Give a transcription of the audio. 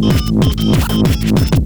よし!